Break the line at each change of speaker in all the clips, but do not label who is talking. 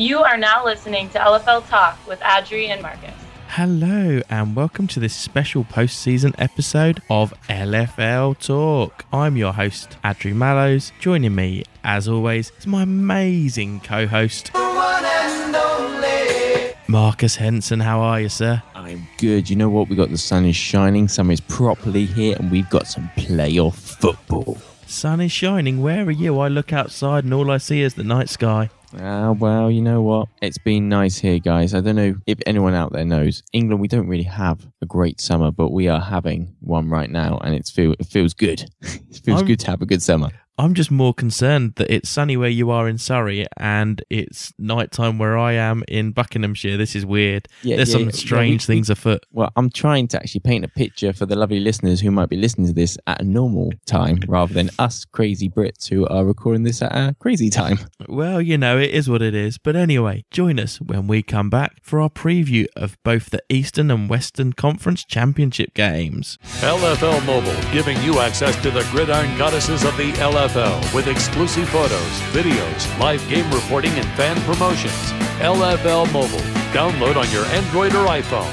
You are now listening to LFL Talk with Adri and Marcus.
Hello, and welcome to this special postseason episode of LFL Talk. I'm your host, Adri Mallows. Joining me, as always, is my amazing co host, Marcus Henson. How are you, sir?
I'm good. You know what? We got the sun is shining, summer is properly here, and we've got some playoff football.
Sun is shining. Where are you? I look outside, and all I see is the night sky.
Ah, well, you know what? It's been nice here, guys. I don't know if anyone out there knows. England, we don't really have a great summer, but we are having one right now, and it's feel it feels good. it feels
I'm-
good to have a good summer.
I'm just more concerned that it's sunny where you are in Surrey and it's nighttime where I am in Buckinghamshire. This is weird.
Yeah,
There's
yeah,
some
yeah.
strange
Yeah, we-
things afoot.
Well, I'm trying to actually paint a picture for the lovely listeners who might be listening to this at a normal time rather than us crazy Brits who are recording this at a crazy time.
Well, you know, it is what it is. But anyway, join us when we come back for our preview of both the Eastern and Western Conference Championship games.
LFL Mobile, giving you access to the gridiron goddesses of the LFL with exclusive photos, videos, live game reporting, and fan promotions. LFL Mobile. Download on your Android or iPhone.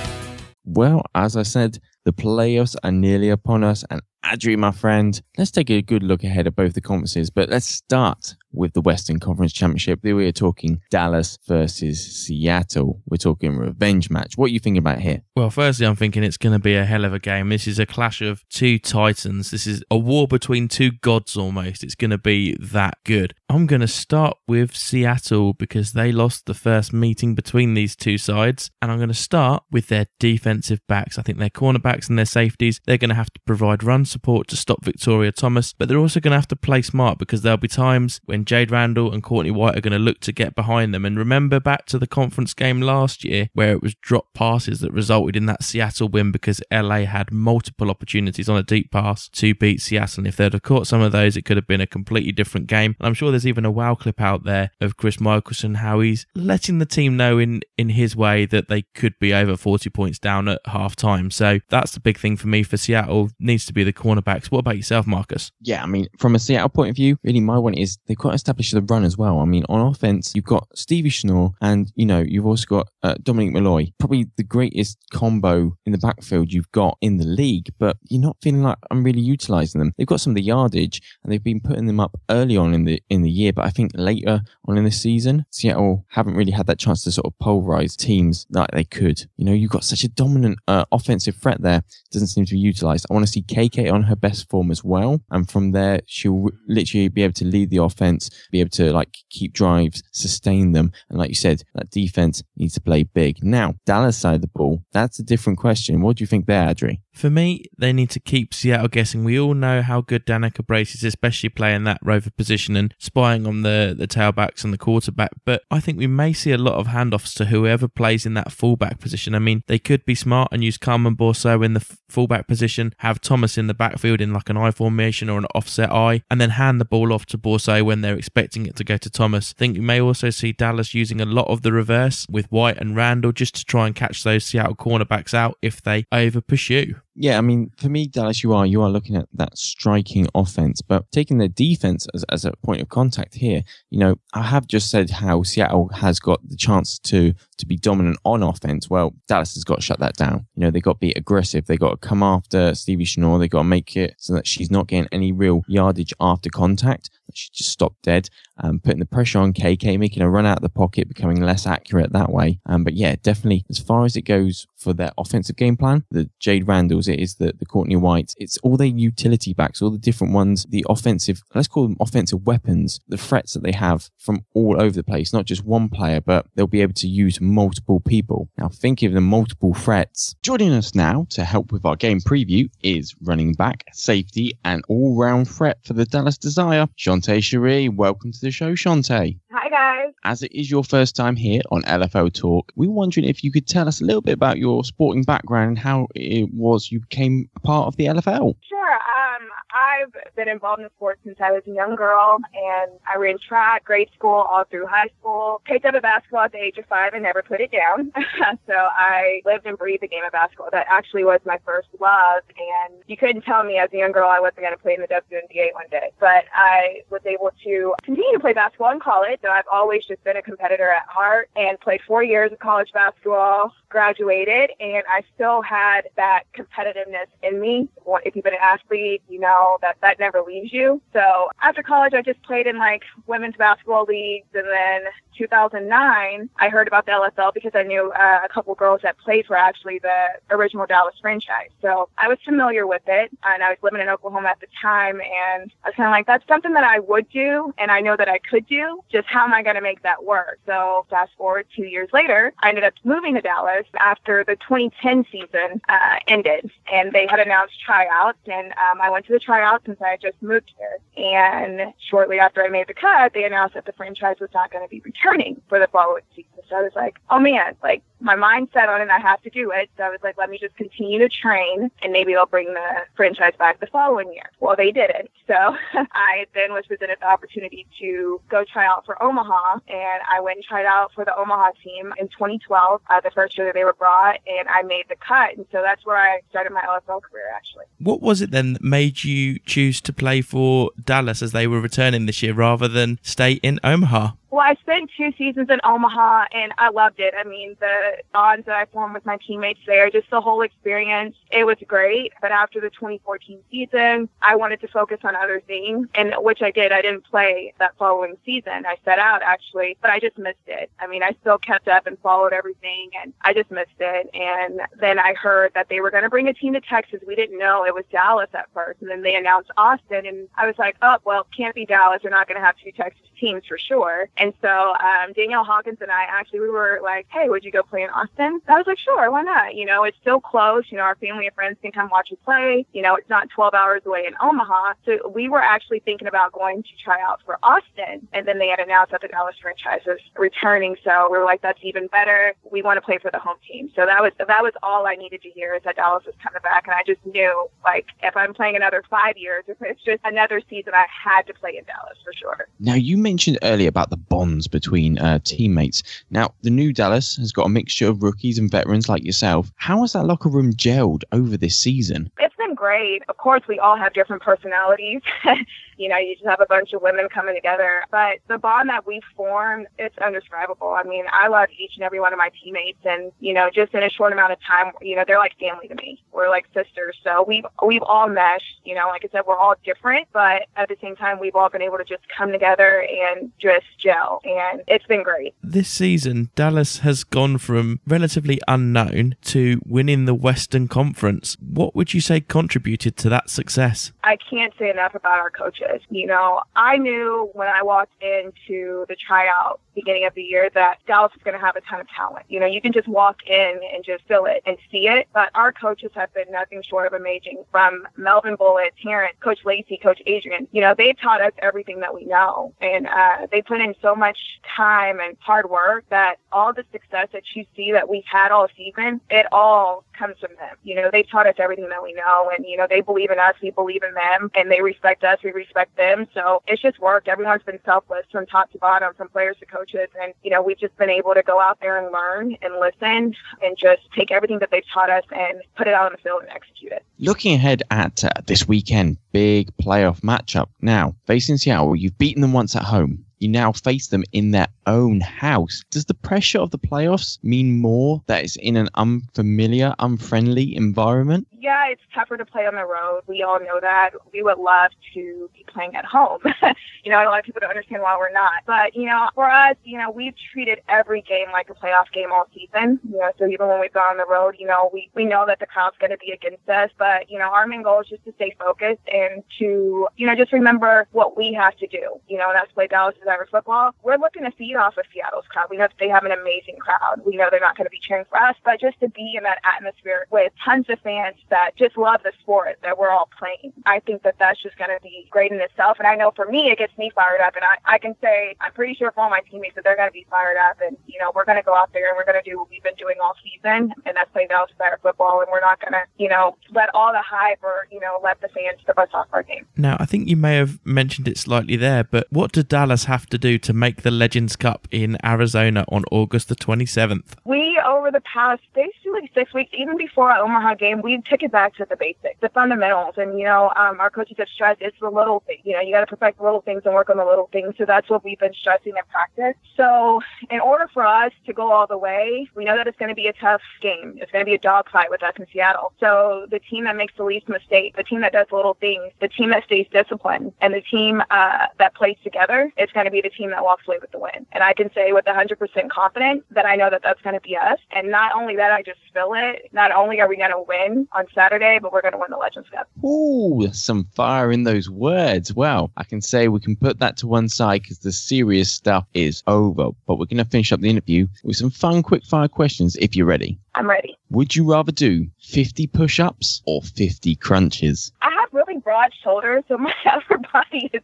Well, as I said, the playoffs are nearly upon us, and Adri, my friend, let's take a good look ahead at both the conferences. But let's start with the Western Conference Championship. We are talking Dallas versus Seattle. We're talking revenge match. What are you thinking about here?
Well, firstly, I'm thinking it's going to be a hell of a game. This is a clash of two titans. This is a war between two gods almost. It's going to be that good. I'm going to start with Seattle because they lost the first meeting between these two sides. And I'm going to start with their defensive backs. I think their cornerbacks and their safeties, they're going to have to provide run support to stop Victoria Thomas, but they're also going to have to play smart because there'll be times when Jade Randall and Courtney White are going to look to get behind them. And remember back to the conference game last year where it was drop passes that resulted in that Seattle win because LA had multiple opportunities on a deep pass to beat Seattle. And if they'd have caught some of those, it could have been a completely different game. And I'm sure there's even a wow clip out there of Chris Michelson, how he's letting the team know in, in his way that they could be over 40 points down at half time. So that's the big thing for me for Seattle needs to be the cornerbacks. What about yourself, Marcus?
Yeah, I mean, from a Seattle point of view, really my one is they've got to establish the run as well. I mean, on offense, you've got Stevie Schnorr and, you know, you've also got uh, Dominic Malloy, probably the greatest combo in the backfield you've got in the league, but you're not feeling like I'm really utilizing them. They've got some of the yardage and they've been putting them up early on in the in the year, but I think later on in the season, Seattle haven't really had that chance to sort of pulverize teams like they could. You know, you've got such a dominant uh, offensive threat there, doesn't seem to be utilized. I want to see KK on her best form as well, and from there she'll literally be able to lead the offense, be able to like keep drives, sustain them, and like you said, that defense needs to play big. Now, Dallas side of the ball, that's a different question. What do you think there, Adri?
For me, they need to keep Seattle guessing. We all know how good Danica Brace is, especially playing that rover position and spying on the, the tailbacks and the quarterback. But I think we may see a lot of handoffs to whoever plays in that fullback position. I mean, they could be smart and use Carmen Borso in the fullback position, have Thomas in the backfield in like an I formation or an offset I, and then hand the ball off to Borso when they're expecting it to go to Thomas. I think you may also see Dallas using a lot of the reverse with White and Randall just to try and catch those Seattle cornerbacks out if they over pursue.
Yeah, I mean, for me, Dallas, you are you are looking at that striking offense, but taking the defense as, as a point of contact here. You know, I have just said how Seattle has got the chance to to be dominant on offense. Well, Dallas has got to shut that down. You know, they got to be aggressive. They got to come after Stevie Schnorr. They got to make it so that she's not getting any real yardage after contact. She just stopped dead, um, putting the pressure on KK, making her run out of the pocket, becoming less accurate that way. Um, but yeah, definitely as far as it goes for their offensive game plan, the Jade Randalls, it is the, the Courtney Whites, it's all their utility backs, all the different ones, the offensive, let's call them offensive weapons, the threats that they have from all over the place, not just one player, but they'll be able to use multiple people. Now, thinking of the multiple threats, joining us now to help with our game preview is running back, safety, and all round threat for the Dallas Desire, Shawnte Shiree. Welcome to the show, Shawnte.
Hi, guys.
As it is your first time here on LFL Talk, we were wondering if you could tell us a little bit about your sporting background and how it was you became part of the LFL.
Sure. Um, I've been involved in sports since I was a young girl, and I ran track, grade school, all through high school. Picked up a basketball at the age of five and never put it down. so I lived and breathed the game of basketball. That actually was my first love, and you couldn't tell me as a young girl I wasn't going to play in the WNBA one day. But I was able to continue to play basketball in college. So I've always just been a competitor at heart and played four years of college basketball, graduated, and I still had that competitiveness in me. If you've been an athlete, you know that that never leaves you. So after college, I just played in like women's basketball leagues, and then 2009, I heard about the LFL because I knew uh, a couple girls that played for actually the original Dallas franchise. So I was familiar with it, and I was living in Oklahoma at the time, and I was kind of like, that's something that I would do, and I know that I could do. Just how am I going to make that work? So fast forward two years later, I ended up moving to Dallas after the 2010 season uh, ended, and they had announced tryouts, and um, I went to the tryouts since I had just moved here. And shortly after I made the cut, they announced that the franchise was not going to be returning for the following season. So I was like, oh man, like my mind set on it. I have to do it. So I was like, let me just continue to train and maybe they'll bring the franchise back the following year. Well, they didn't. So I then was presented the opportunity to go try out for Omaha and I went and tried out for the Omaha team in 2012, uh, the first year that they were brought and I made the cut. And so that's where I started my LFL career actually.
What was it then that made you choose to play for Dallas as they were returning this year rather than stay in Omaha?
Well, I spent two seasons in Omaha and I loved it. I mean, the bonds that I formed with my teammates there, just the whole experience, it was great. But after the 2014 season, I wanted to focus on other things, and which I did. I didn't play that following season. I set out actually, but I just missed it. I mean, I still kept up and followed everything, and I just missed it. And then I heard that they were going to bring a team to Texas. We didn't know it was Dallas at first, and then they announced Austin, and I was like, oh, well, can't be Dallas. They're not going to have two Texas teams for sure. And so um, Danielle Hawkins and I actually we were like, hey, would you go play in Austin? I was like, sure, why not? You know, it's still close. You know, our family and friends can come watch us play. You know, it's not 12 hours away in Omaha. So we were actually thinking about going to try out for Austin. And then they had announced that the Dallas franchise was returning. So we were like, that's even better. We want to play for the home team. So that was that was all I needed to hear is that Dallas was coming back. And I just knew, like, if I'm playing another five years, if it's just another season, I had to play in Dallas for sure.
Now you mentioned earlier about the bonds between uh, teammates. Now, the new Dallas has got a mixture of rookies and veterans like yourself. How has that locker room gelled over this season?
It's been great. Of course, we all have different personalities. you know, you just have a bunch of women coming together. But the bond that we formed, it's undescribable. I mean, I love each and every one of my teammates, and you know, just in a short amount of time, you know, they're like family to me. We're like sisters. So we've we've all meshed. You know, like I said, we're all different, but at the same time, we've all been able to just come together and just gel, and it's been great.
This season, Dallas has gone from relatively unknown to winning the Western Conference. What would you say contributed to that success?
I can't say enough about our coaches. You know, I knew when I walked into the tryout beginning of the year that Dallas is going to have a ton of talent. You know, you can just walk in and just feel it and see it. But our coaches have been nothing short of amazing from Melvin Bullitt, Terrence, Coach Lacey, Coach Adrian. You know, they've taught us everything that we know. And uh, they put in so much time and hard work that all the success that you see that we've had all season, it all comes from them. You know, they taught us everything that we know and, you know, they believe in us, we believe in them, and they respect us, we respect them. So it's just worked. Everyone's been selfless from top to bottom, from players to coaches. And, you know, we've just been able to go out there and learn and listen and just take everything that they've taught us and put it out on the field and execute it.
Looking ahead at uh, this weekend, big playoff matchup. Now, facing Seattle, you've beaten them once at home you now face them in their own house. Does the pressure of the playoffs mean more that it's in an unfamiliar, unfriendly environment?
Yeah, it's tougher to play on the road. We all know that. We would love to be playing at home. you know, a lot of people don't understand why we're not. But, you know, for us, you know, we've treated every game like a playoff game all season. You know, so even when we've gone on the road, you know, we, we know that the crowd's going to be against us. But, you know, our main goal is just to stay focused and to, you know, just remember what we have to do. You know, that's play Dallas Irish football. We're looking to feed off of Seattle's crowd. We know that they have an amazing crowd. We know they're not going to be cheering for us, but just to be in that atmosphere with tons of fans that just love the sport that we're all playing. I think that that's just going to be great in itself. And I know for me, it gets me fired up. And I, I can say, I'm pretty sure for all my teammates that they're going to be fired up. And, you know, we're going to go out there and we're going to do what we've been doing all season. And that's play Dallas Fire football. And we're not going to, you know, let all the hype or, you know, let the fans strip us off our game.
Now, I think you may have mentioned it slightly there, but what did Dallas have to do to make the Legends Cup in Arizona on August the 27th?
We, over the past basically six weeks, even before our Omaha game, we took it back to the basics, the fundamentals. And, you know, um, our coaches have stressed it's the little things. You know, you got to perfect the little things and work on the little things. So that's what we've been stressing in practice. So in order for us to go all the way, we know that it's going to be a tough game. It's going to be a dogfight with us in Seattle. So the team that makes the least mistake, the team that does little things, the team that stays disciplined, and the team uh, that plays together, it's going to be the team that walks away with the win. And I can say with 100% confidence that I know that that's going to be us. And not only that, I just feel it. Not only are we going to win on Saturday, but we're going to win the Legends Cup.
Ooh, some fire in those words. Well, I can say we can put that to one side because the serious stuff is over. But we're going to finish up the interview with some fun, quick fire questions if you're ready.
I'm ready.
Would you rather do 50 push ups or 50 crunches?
I have really broad shoulders, so my upper body is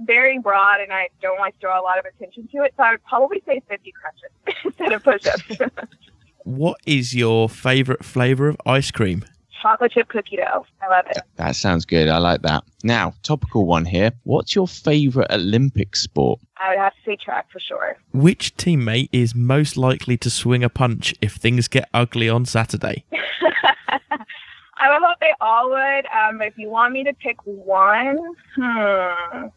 very broad, and I don't like to draw a lot of attention to it. So I would probably say 50 crunches instead of push ups.
What is your favorite flavor of ice cream?
Chocolate chip cookie dough. I love it.
That sounds good. I like that. Now, topical one here. What's your favorite Olympic sport?
I would have to say track for sure.
Which teammate is most likely to swing a punch if things get ugly on Saturday?
I would hope they all would. Um, if you want me to pick one, hmm,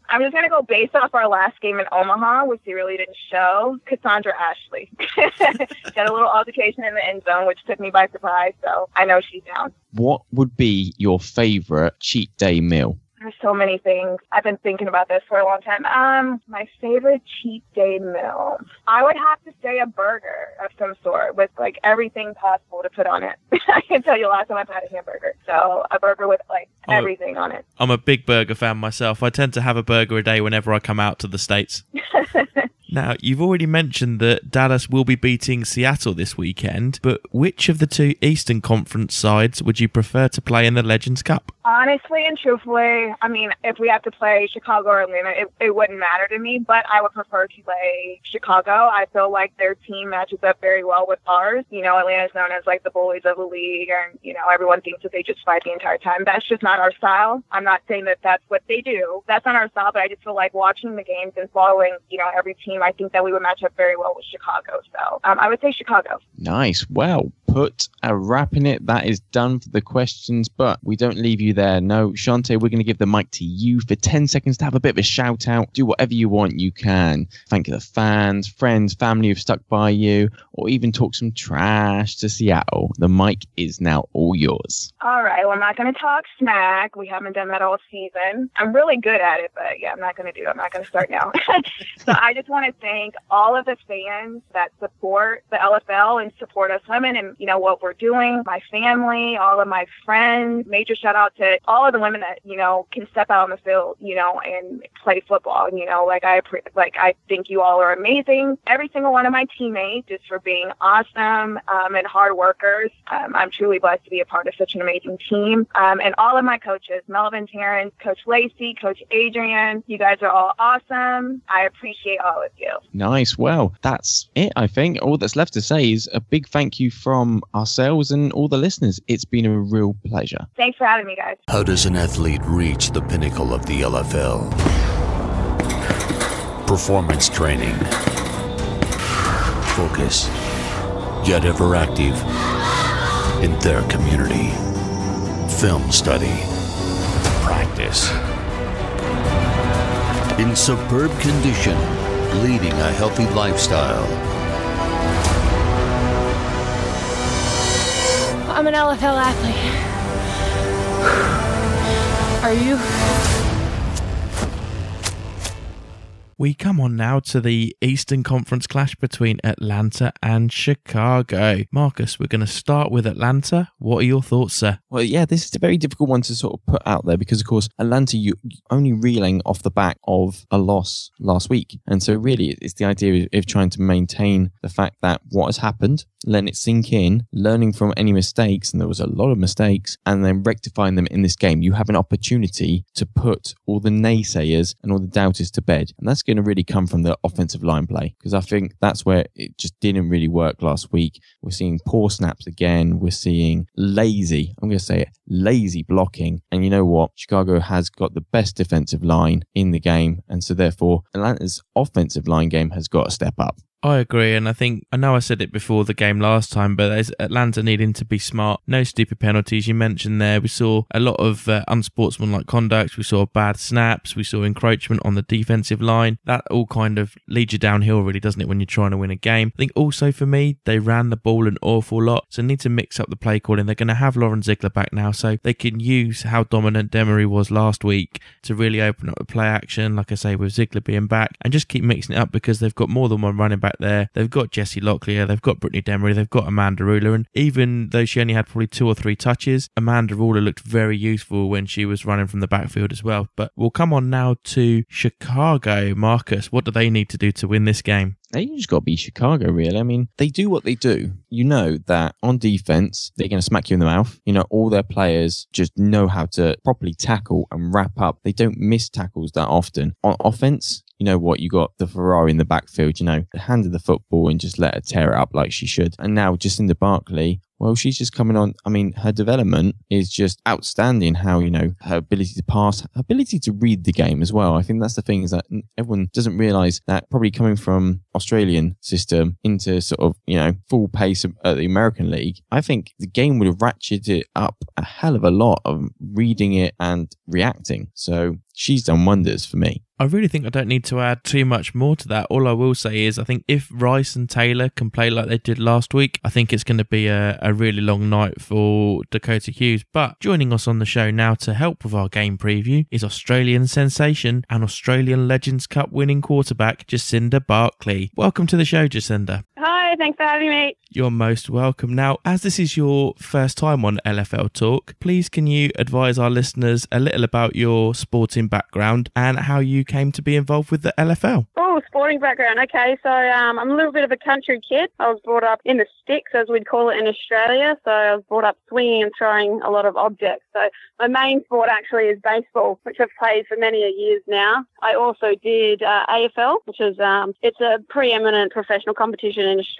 I'm just gonna go based off our last game in Omaha, which they really didn't show. Cassandra Ashley got a little altercation in the end zone, which took me by surprise. So I know she's down.
What would be your favorite cheat day meal?
There's so many things. I've been thinking about this for a long time. Um, my favorite cheat day meal. I would have to say a burger of some sort with like everything possible to put on it. I can tell you last time I've had a hamburger. So a burger with like
Oh.
everything on it.
I'm a big burger fan myself. I tend to have a burger a day whenever I come out to the States. now, you've already mentioned that Dallas will be beating Seattle this weekend, but which of the two Eastern Conference sides would you prefer to play in the Legends Cup?
Honestly and truthfully, I mean, if we have to play Chicago or Atlanta, it, it wouldn't matter to me, but I would prefer to play Chicago. I feel like their team matches up very well with ours. You know, Atlanta's known as like the bullies of the league, and, you know, everyone thinks that they just fight the entire time. That's just not our style. I'm not saying that that's what they do. That's not our style, but I just feel like watching the games and following, you know, every team, I think that we would match up very well with Chicago. So um, I would say Chicago.
Nice. Well put. A wrap in it. That is done for the questions, but we don't leave you there. No, Shawnte, we're going to give the mic to you for 10 seconds to have a bit of a shout out. Do whatever you want, you can. Thank the fans, friends, family who've stuck by you, or even talk some trash to Seattle. The mic is now all yours.
All right. Well, I'm not going to talk smack. We haven't done that all season. I'm really good at it, but yeah, I'm not going to do it. I'm not going to start now. so I just want to thank all of the fans that support the LFL and support us women and, you know, what we're doing. My family, all of my friends. Major shout out to all of the women that, you know, can step out on the field, you know, and play football. You know, like I, like I think you all are amazing. Every single one of my teammates just for being awesome um, and hard workers. Um, I'm truly blessed to be a part of such an amazing team. Um, and all of my coaches, Melvin Terrence, Coach Lacey, Coach Adrian, you guys are all awesome. I appreciate all of you.
Nice. Well, that's it, I think. All that's left to say is a big thank you from Um, ourselves and all the listeners. It's been a real pleasure.
Thanks for having me, guys.
How does an athlete reach the pinnacle of the LFL? Performance training. Focus. Yet ever active in their community. Film study. Practice. In superb condition, leading a healthy lifestyle.
I'm an LFL athlete. Are you?
We come on now to the Eastern Conference clash between Atlanta and Chicago. Marcus, we're going to start with Atlanta. What are your thoughts, sir?
Well, yeah, this is a very difficult one to sort of put out there because, of course, Atlanta, you only reeling off the back of a loss last week. And so, really, it's the idea of, trying to maintain the fact that what has happened, letting it sink in, learning from any mistakes, and there was a lot of mistakes, and then rectifying them in this game. You have an opportunity to put all the naysayers and all the doubters to bed. And that's going to really come from the offensive line play because I think that's where it just didn't really work last week. We're seeing poor snaps again. We're seeing lazy, I'm going to say it, lazy blocking. And you know what? Chicago has got the best defensive line in the game. And so therefore, Atlanta's offensive line game has got to step up.
I agree, and I think I know I said it before the game last time, but there's Atlanta needing to be smart. No stupid penalties. You mentioned there we saw a lot of uh, unsportsmanlike conduct. We saw bad snaps. We saw encroachment on the defensive line. That all kind of leads you downhill, really, doesn't it? When you're trying to win a game. I think also for me, they ran the ball an awful lot, so need to mix up the play calling. They're going to have Lauren Ziegler back now, so they can use how dominant Demery was last week to really open up the play action. Like I say, with Ziegler being back, and just keep mixing it up because they've got more than one running back there. They've got Jesse Locklear, they've got Brittany Demery, they've got Amanda Ruler, and even though she only had probably two or three touches, Amanda Ruler looked very useful when she was running from the backfield as well. But we'll come on now to Chicago. Marcus, what do they need to do to win this game?
They just got to be Chicago, really. I mean, they do what they do. You know that on defense, they're going to smack you in the mouth. You know, all their players just know how to properly tackle and wrap up. They don't miss tackles that often. On offense, you know what, you got the Ferrari in the backfield, you know, handed the football and just let her tear it up like she should. And now Jacinda Barclay, well, she's just coming on. I mean, her development is just outstanding. How, you know, her ability to pass, her ability to read the game as well. I think that's the thing is that everyone doesn't realize that probably coming from Australian system into sort of, you know, full pace at the American league, I think the game would have ratcheted it up a hell of a lot of reading it and reacting. So she's done wonders for me.
I really think I don't need to add too much more to that. All I will say is I think if Rice and Taylor can play like they did last week, I think it's going to be a, a really long night for Dakota Hughes. But joining us on the show now to help with our game preview is Australian sensation and Australian Legends Cup winning quarterback Jacinda Barclay. Welcome to the show, Jacinda.
Hi, thanks for having me.
You're most welcome. Now, as this is your first time on LFL Talk, please can you advise our listeners a little about your sporting background and how you came to be involved with the LFL?
Oh, sporting background. Okay, so um, I'm a little bit of a country kid. I was brought up in the sticks, as we'd call it in Australia. So I was brought up swinging and throwing a lot of objects. So my main sport actually is baseball, which I've played for many years now. I also did uh, AFL, which is um, it's a preeminent professional competition in Australia.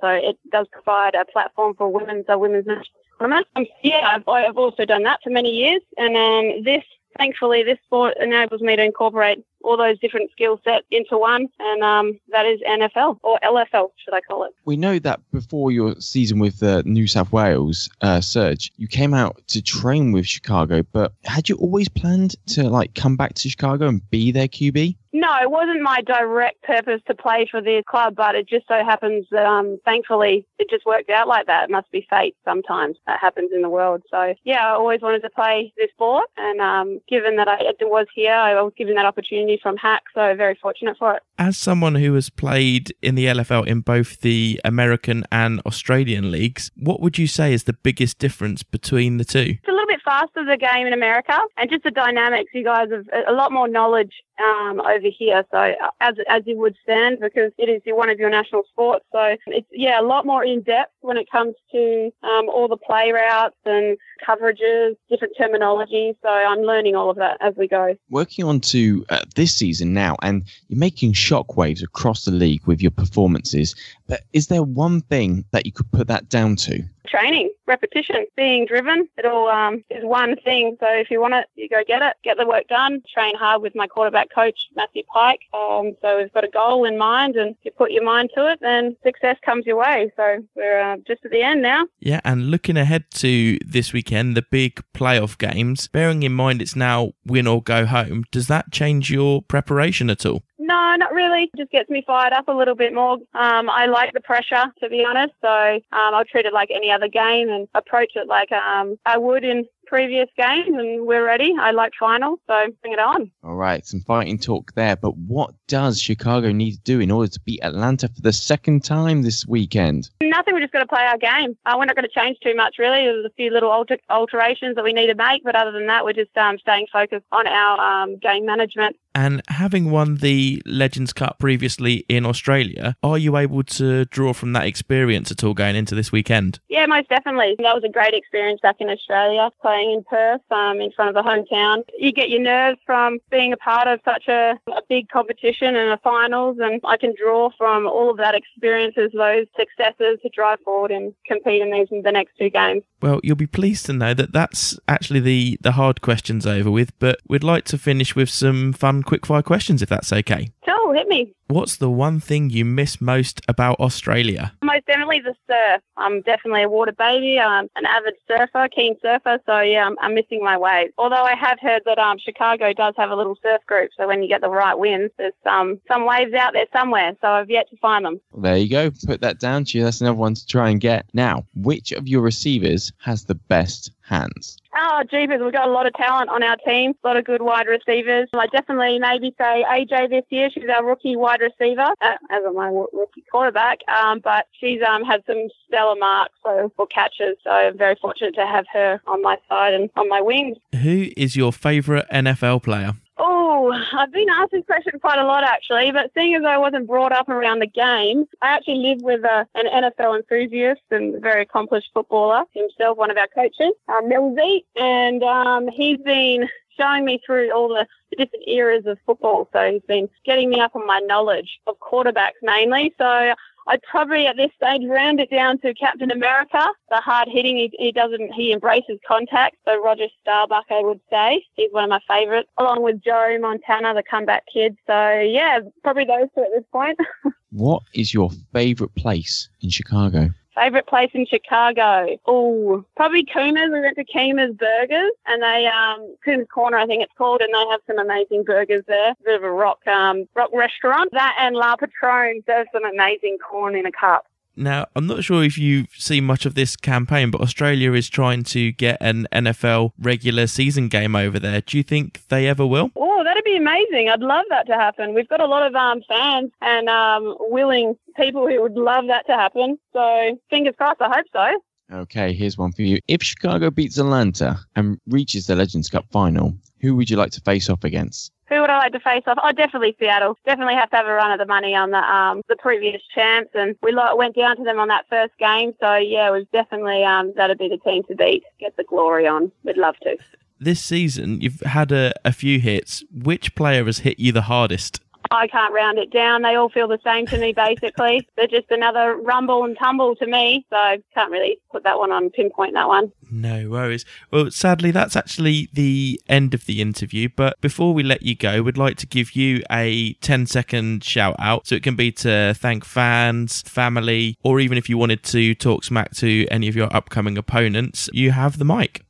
So it does provide a platform for women's uh, women's national tournament. Um, yeah, I've, I've also done that for many years, and um, this thankfully this sport enables me to incorporate all those different skill sets into one, and um, that is NFL or LFL, should I call it?
We know that before your season with uh, New South Wales, uh, Surge, you came out to train with Chicago, but had you always planned to like come back to Chicago and be their QB?
No, it wasn't my direct purpose to play for this club, but it just so happens that, um, thankfully, it just worked out like that. It must be fate sometimes that happens in the world. So, yeah, I always wanted to play this sport. And um, given that I was here, I was given that opportunity from Hack, so very fortunate for it.
As someone who has played in the LFL in both the American and Australian leagues, what would you say is the biggest difference between the two?
It's a little bit faster the game in America, and just the dynamics. You guys have a lot more knowledge um, over here. So uh, as as you would stand, because it is one of your national sports. So it's yeah a lot more in depth when it comes to um, all the play routes and coverages, different terminology. So I'm learning all of that as we go.
Working on to uh, this season now, and you're making shockwaves across the league with your performances. But is there one thing that you could put that down to?
Training, repetition, being driven. It all um, is one thing. So if you want it, you go get it, get the work done. Train hard with my quarterback coach, Matthew Pike. Um, so we've got a goal in mind, and you put your mind to it, then success comes your way. So we're uh, just at the end now.
Yeah, and looking ahead to this weekend, the big playoff games, bearing in mind it's now win or go home, does that change your preparation at all?
No, not really. It just gets me fired up a little bit more. Um, I like the pressure, to be honest. So um, I'll treat it like any other game and approach it like um, I would in previous games, and we're ready. I like finals, so bring it on.
All right, some fighting talk there. But what does Chicago need to do in order to beat Atlanta for the second time this weekend?
Nothing. We're just got to play our game. Uh, we're not going to change too much, really. There's a few little alter- alterations that we need to make, but other than that, we're just um, staying focused on our um, game management.
And having won the Legends Cup previously in Australia, are you able to draw from that experience at all going into this weekend?
Yeah, most definitely. That was a great experience back in Australia, playing in Perth um, in front of the hometown. You get your nerves from being a part of such a, a big competition and a finals, and I can draw from all of that experiences, those successes to drive forward and compete in these in the next two games.
Well, you'll be pleased to know that that's actually the, the hard questions over with, but we'd like to finish with some fun quickfire questions if that's okay.
Cool, hit me.
What's the one thing you miss most about Australia?
Most definitely the surf. I'm definitely a water baby. I'm an avid surfer, keen surfer. So yeah, I'm, I'm missing my waves. Although I have heard that um, Chicago does have a little surf group. So when you get the right winds, there's some some waves out there somewhere. So I've yet to find them.
Well, there you go. Put that down to you. That's another one to try and get. Now, which of your receivers has the best hands?
Oh, jeepers, we've got a lot of talent on our team, a lot of good wide receivers. I definitely maybe say AJ this year. She's our rookie wide receiver, uh, as a my rookie quarterback, um, but she's um, had some stellar marks so for catches. So I'm very fortunate to have her on my side and on my wings.
Who is your favourite NFL player?
Oh, I've been asked this question quite a lot actually, but seeing as I wasn't brought up around the game, I actually live with a, an NFL enthusiast and very accomplished footballer himself, one of our coaches, uh, Millsy, and um, he's been showing me through all the different eras of football. So he's been getting me up on my knowledge of quarterbacks mainly. So I'd probably at this stage round it down to Captain America, the hard hitting. He, he doesn't, he embraces contact. So Roger Staubach, I would say, he's one of my favourites, along with Joe Montana, the comeback kid. So yeah, probably those two at this point.
what is your favourite place in Chicago?
Favorite place in Chicago? Oh, probably Kuma's. We went to Kuma's Burgers, and they um Kuma's Corner, I think it's called, and they have some amazing burgers there. Bit of a rock um rock restaurant. That and La Patron serves some amazing corn in a cup.
Now, I'm not sure if you've seen much of this campaign, but Australia is trying to get an NFL regular season game over there. Do you think they ever will?
Oh, that'd be amazing. I'd love that to happen. We've got a lot of um, fans and um, willing people who would love that to happen. So, fingers crossed, I hope so.
Okay, here's one for you. If Chicago beats Atlanta and reaches the Legends Cup final, who would you like to face off against?
Who would I like to face off? Oh, definitely Seattle. Definitely have to have a run of the money on the um the previous champs, and we went down to them on that first game. So yeah, it was definitely um that'd be the team to beat. Get the glory on. We'd love to.
This season, you've had a, a few hits. Which player has hit you the hardest?
I can't round it down. They all feel the same to me, basically. They're just another rumble and tumble to me. So I can't really put that one on, pinpoint that one.
No worries. Well, sadly, that's actually the end of the interview. But before we let you go, we'd like to give you a 10 second shout out. So it can be to thank fans, family, or even if you wanted to talk smack to any of your upcoming opponents, you have the mic.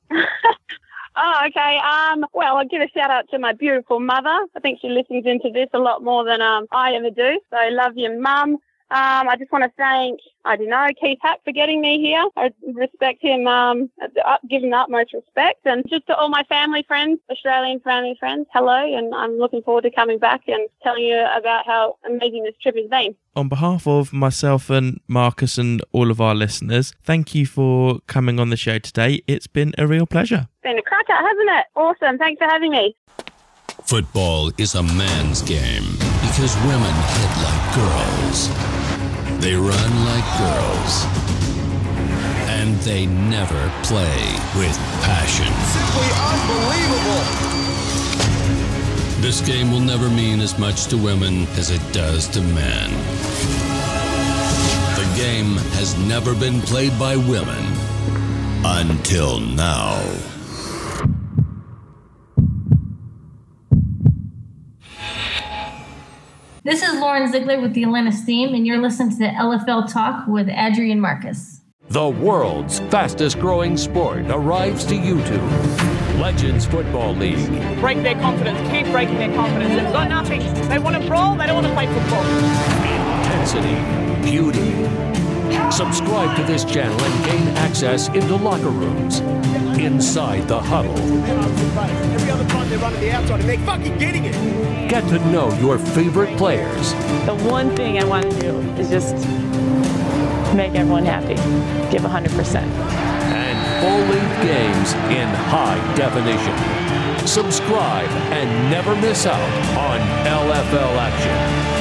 Oh, okay. Um, well, I'll give a shout out to my beautiful mother. I think she listens into this a lot more than um, I ever do. So love you, mum. Um, I just want to thank, I don't know, Keith Hack for getting me here. I respect him, um, up, give him the utmost respect. And just to all my family friends, Australian family friends, hello. And I'm looking forward to coming back and telling you about how amazing this trip has been.
On behalf of myself and Marcus and all of our listeners, thank you for coming on the show today. It's been a real pleasure.
It's Been a cracker, hasn't it? Awesome. Thanks for having me.
Football is a man's game because women hit like girls. They run like girls. And they never play with passion.
Simply unbelievable.
This game will never mean as much to women as it does to men. The game has never been played by women until now.
This is Lauren Ziegler with the Atlanta Steam, and you're listening to the LFL Talk with Adrian Marcus.
The world's fastest growing sport arrives to YouTube. Legends Football League.
Break their confidence, keep breaking their confidence. They've got nothing. They want to brawl, they don't want to play football.
Intensity, beauty, Subscribe to this channel and gain access into locker rooms, inside the huddle.
Every other they run to the outside and they're fucking getting it.
Get to know your favorite players.
The one thing I want to do is just make everyone happy. Give 100%.
and full-length games in high definition. Subscribe and never miss out on LFL action.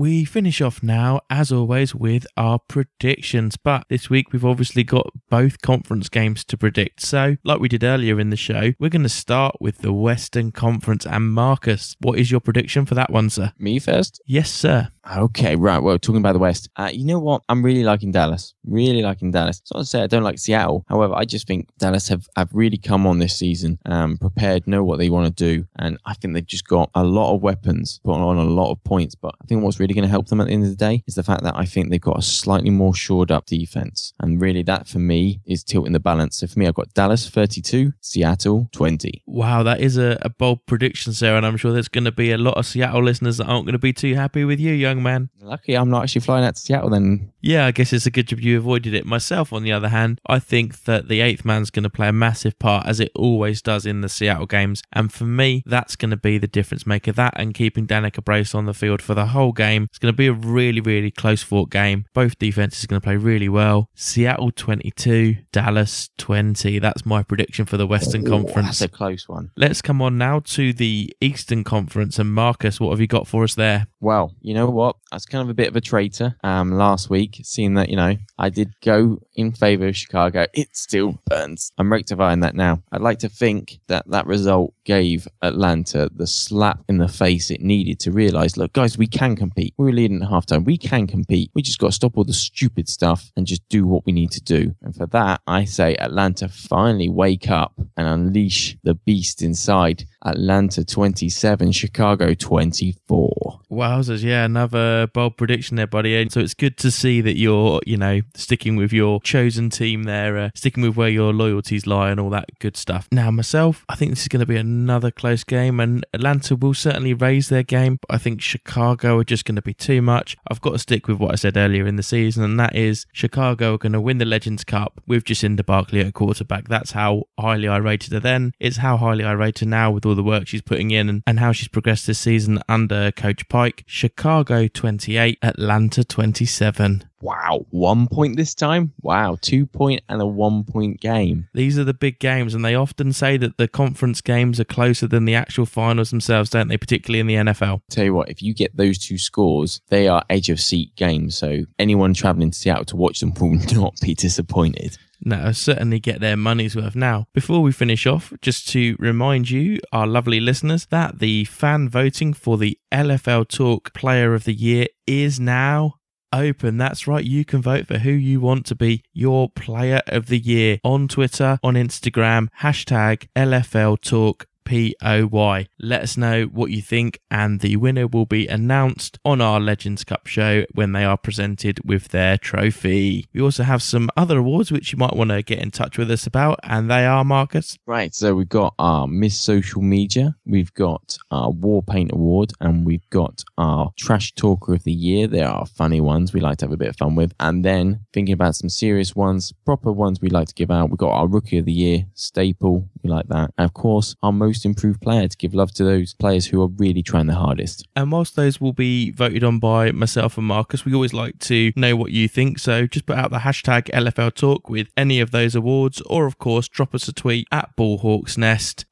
We finish off now, as always, with our predictions. But this week we've obviously got both conference games to predict. So, like we did earlier in the show, we're going to start with the Western Conference. And Marcus, what is your prediction for that one, sir?
Me first?
Yes, sir.
Okay, right. Well, talking about the West, uh, you know what? I'm really liking Dallas. Really liking Dallas. It's not to say I don't like Seattle. However, I just think Dallas have, have really come on this season, um, prepared, know what they want to do. And I think they've just got a lot of weapons, put on a lot of points. But I think what's really going to help them at the end of the day is the fact that I think they've got a slightly more shored up defense. And really, that for me is tilting the balance. So for me, I've got Dallas 32, Seattle 20.
Wow, that is a, a bold prediction, sir. And I'm sure there's going to be a lot of Seattle listeners that aren't going to be too happy with you, young man.
Lucky I'm not actually flying out to Seattle then.
Yeah, I guess it's a good job you avoided it. Myself, on the other hand, I think that the eighth man's going to play a massive part, as it always does in the Seattle games. And for me, that's going to be the difference maker. That and keeping Danica Brace on the field for the whole game. It's going to be a really, really close fought game. Both defenses are going to play really well. Seattle 22, Dallas 20. That's my prediction for the Western
Ooh,
Conference.
That's a close one.
Let's come on now to the Eastern Conference. And Marcus, what have you got for us there?
Well, you know what? I was kind of a bit of a traitor um, last week, seeing that, you know, I did go in favor of Chicago. It still burns. I'm rectifying that now. I'd like to think that that result gave Atlanta the slap in the face it needed to realize, look, guys, we can compete. We were leading at halftime. We can compete. We just got to stop all the stupid stuff and just do what we need to do. And for that, I say Atlanta finally wake up and unleash the beast inside. Atlanta 27, Chicago 24.
Wowzers, yeah, another bold prediction there, buddy. And so it's good to see that you're, you know, sticking with your chosen team there, uh, sticking with where your loyalties lie and all that good stuff. Now, myself, I think this is going to be another close game, and Atlanta will certainly raise their game, but I think Chicago are just going to be too much. I've got to stick with what I said earlier in the season, and that is Chicago are going to win the Legends Cup with Jacinda Barclay at quarterback. That's how highly I rated her then. It's how highly I rate her now with all the work she's putting in and, and how she's progressed this season under Coach Pike. Chicago 28, Atlanta 27.
Wow. One point this time? Wow. Two point and a one point game.
These are the big games, and they often say that the conference games are closer than the actual finals themselves, don't they? Particularly in the NFL.
Tell you what, if you get those two scores, they are edge of seat games. So anyone traveling to Seattle to watch them will not be disappointed.
No, certainly get their money's worth. Now, before we finish off, just to remind you, our lovely listeners, that the fan voting for the LFL Talk Player of the Year is now open. That's right. You can vote for who you want to be your player of the year on Twitter, on Instagram, hashtag LFL Talk. P-O-Y. Let us know what you think, and the winner will be announced on our Legends Cup show when they are presented with their trophy. We also have some other awards which you might want to get in touch with us about, and they are Marcus.
Right. So we've got our Miss Social Media, we've got our War Paint Award, and we've got our Trash Talker of the Year. There are funny ones we like to have a bit of fun with. And then thinking about some serious ones, proper ones we like to give out. We've got our Rookie of the Year, Staple. We like that. And of course, our most improved player to give love to those players who are really trying their hardest.
And whilst those will be voted on by myself and Marcus, we always like to know what you think. So just put out the hashtag LFL Talk with any of those awards, or of course, drop us a tweet at Ballhawks Nest.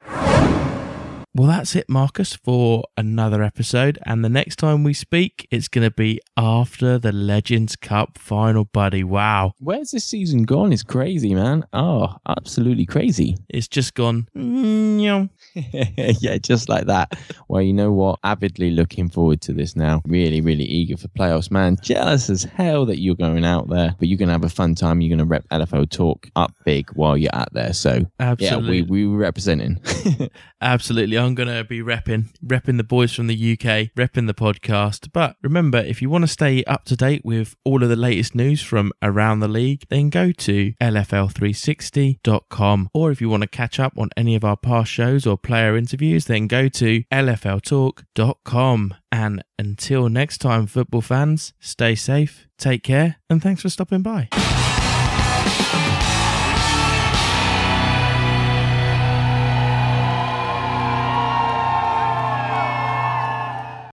Well, that's it, Marcus, for another episode. And the next time we speak, it's going to be after the Legends Cup final, buddy. Wow.
Where's this season gone? It's crazy, man. Oh, absolutely crazy.
It's just gone. Mm, "Nyong."
yeah, just like that. Well, you know what? Avidly looking forward to this now. Really, really eager for playoffs, man. Jealous as hell that you're going out there, but you're going to have a fun time. You're going to rep LFL Talk up big while you're out there. So,
Absolutely.
yeah, we, we were representing.
Absolutely. I'm going to be repping, repping the boys from the UK, repping the podcast. But remember, if you want to stay up to date with all of the latest news from around the league, then go to LFL360.com. Or if you want to catch up on any of our past shows or player interviews, then go to lfltalk.com. And until next time, football fans, stay safe, take care, and thanks for stopping by.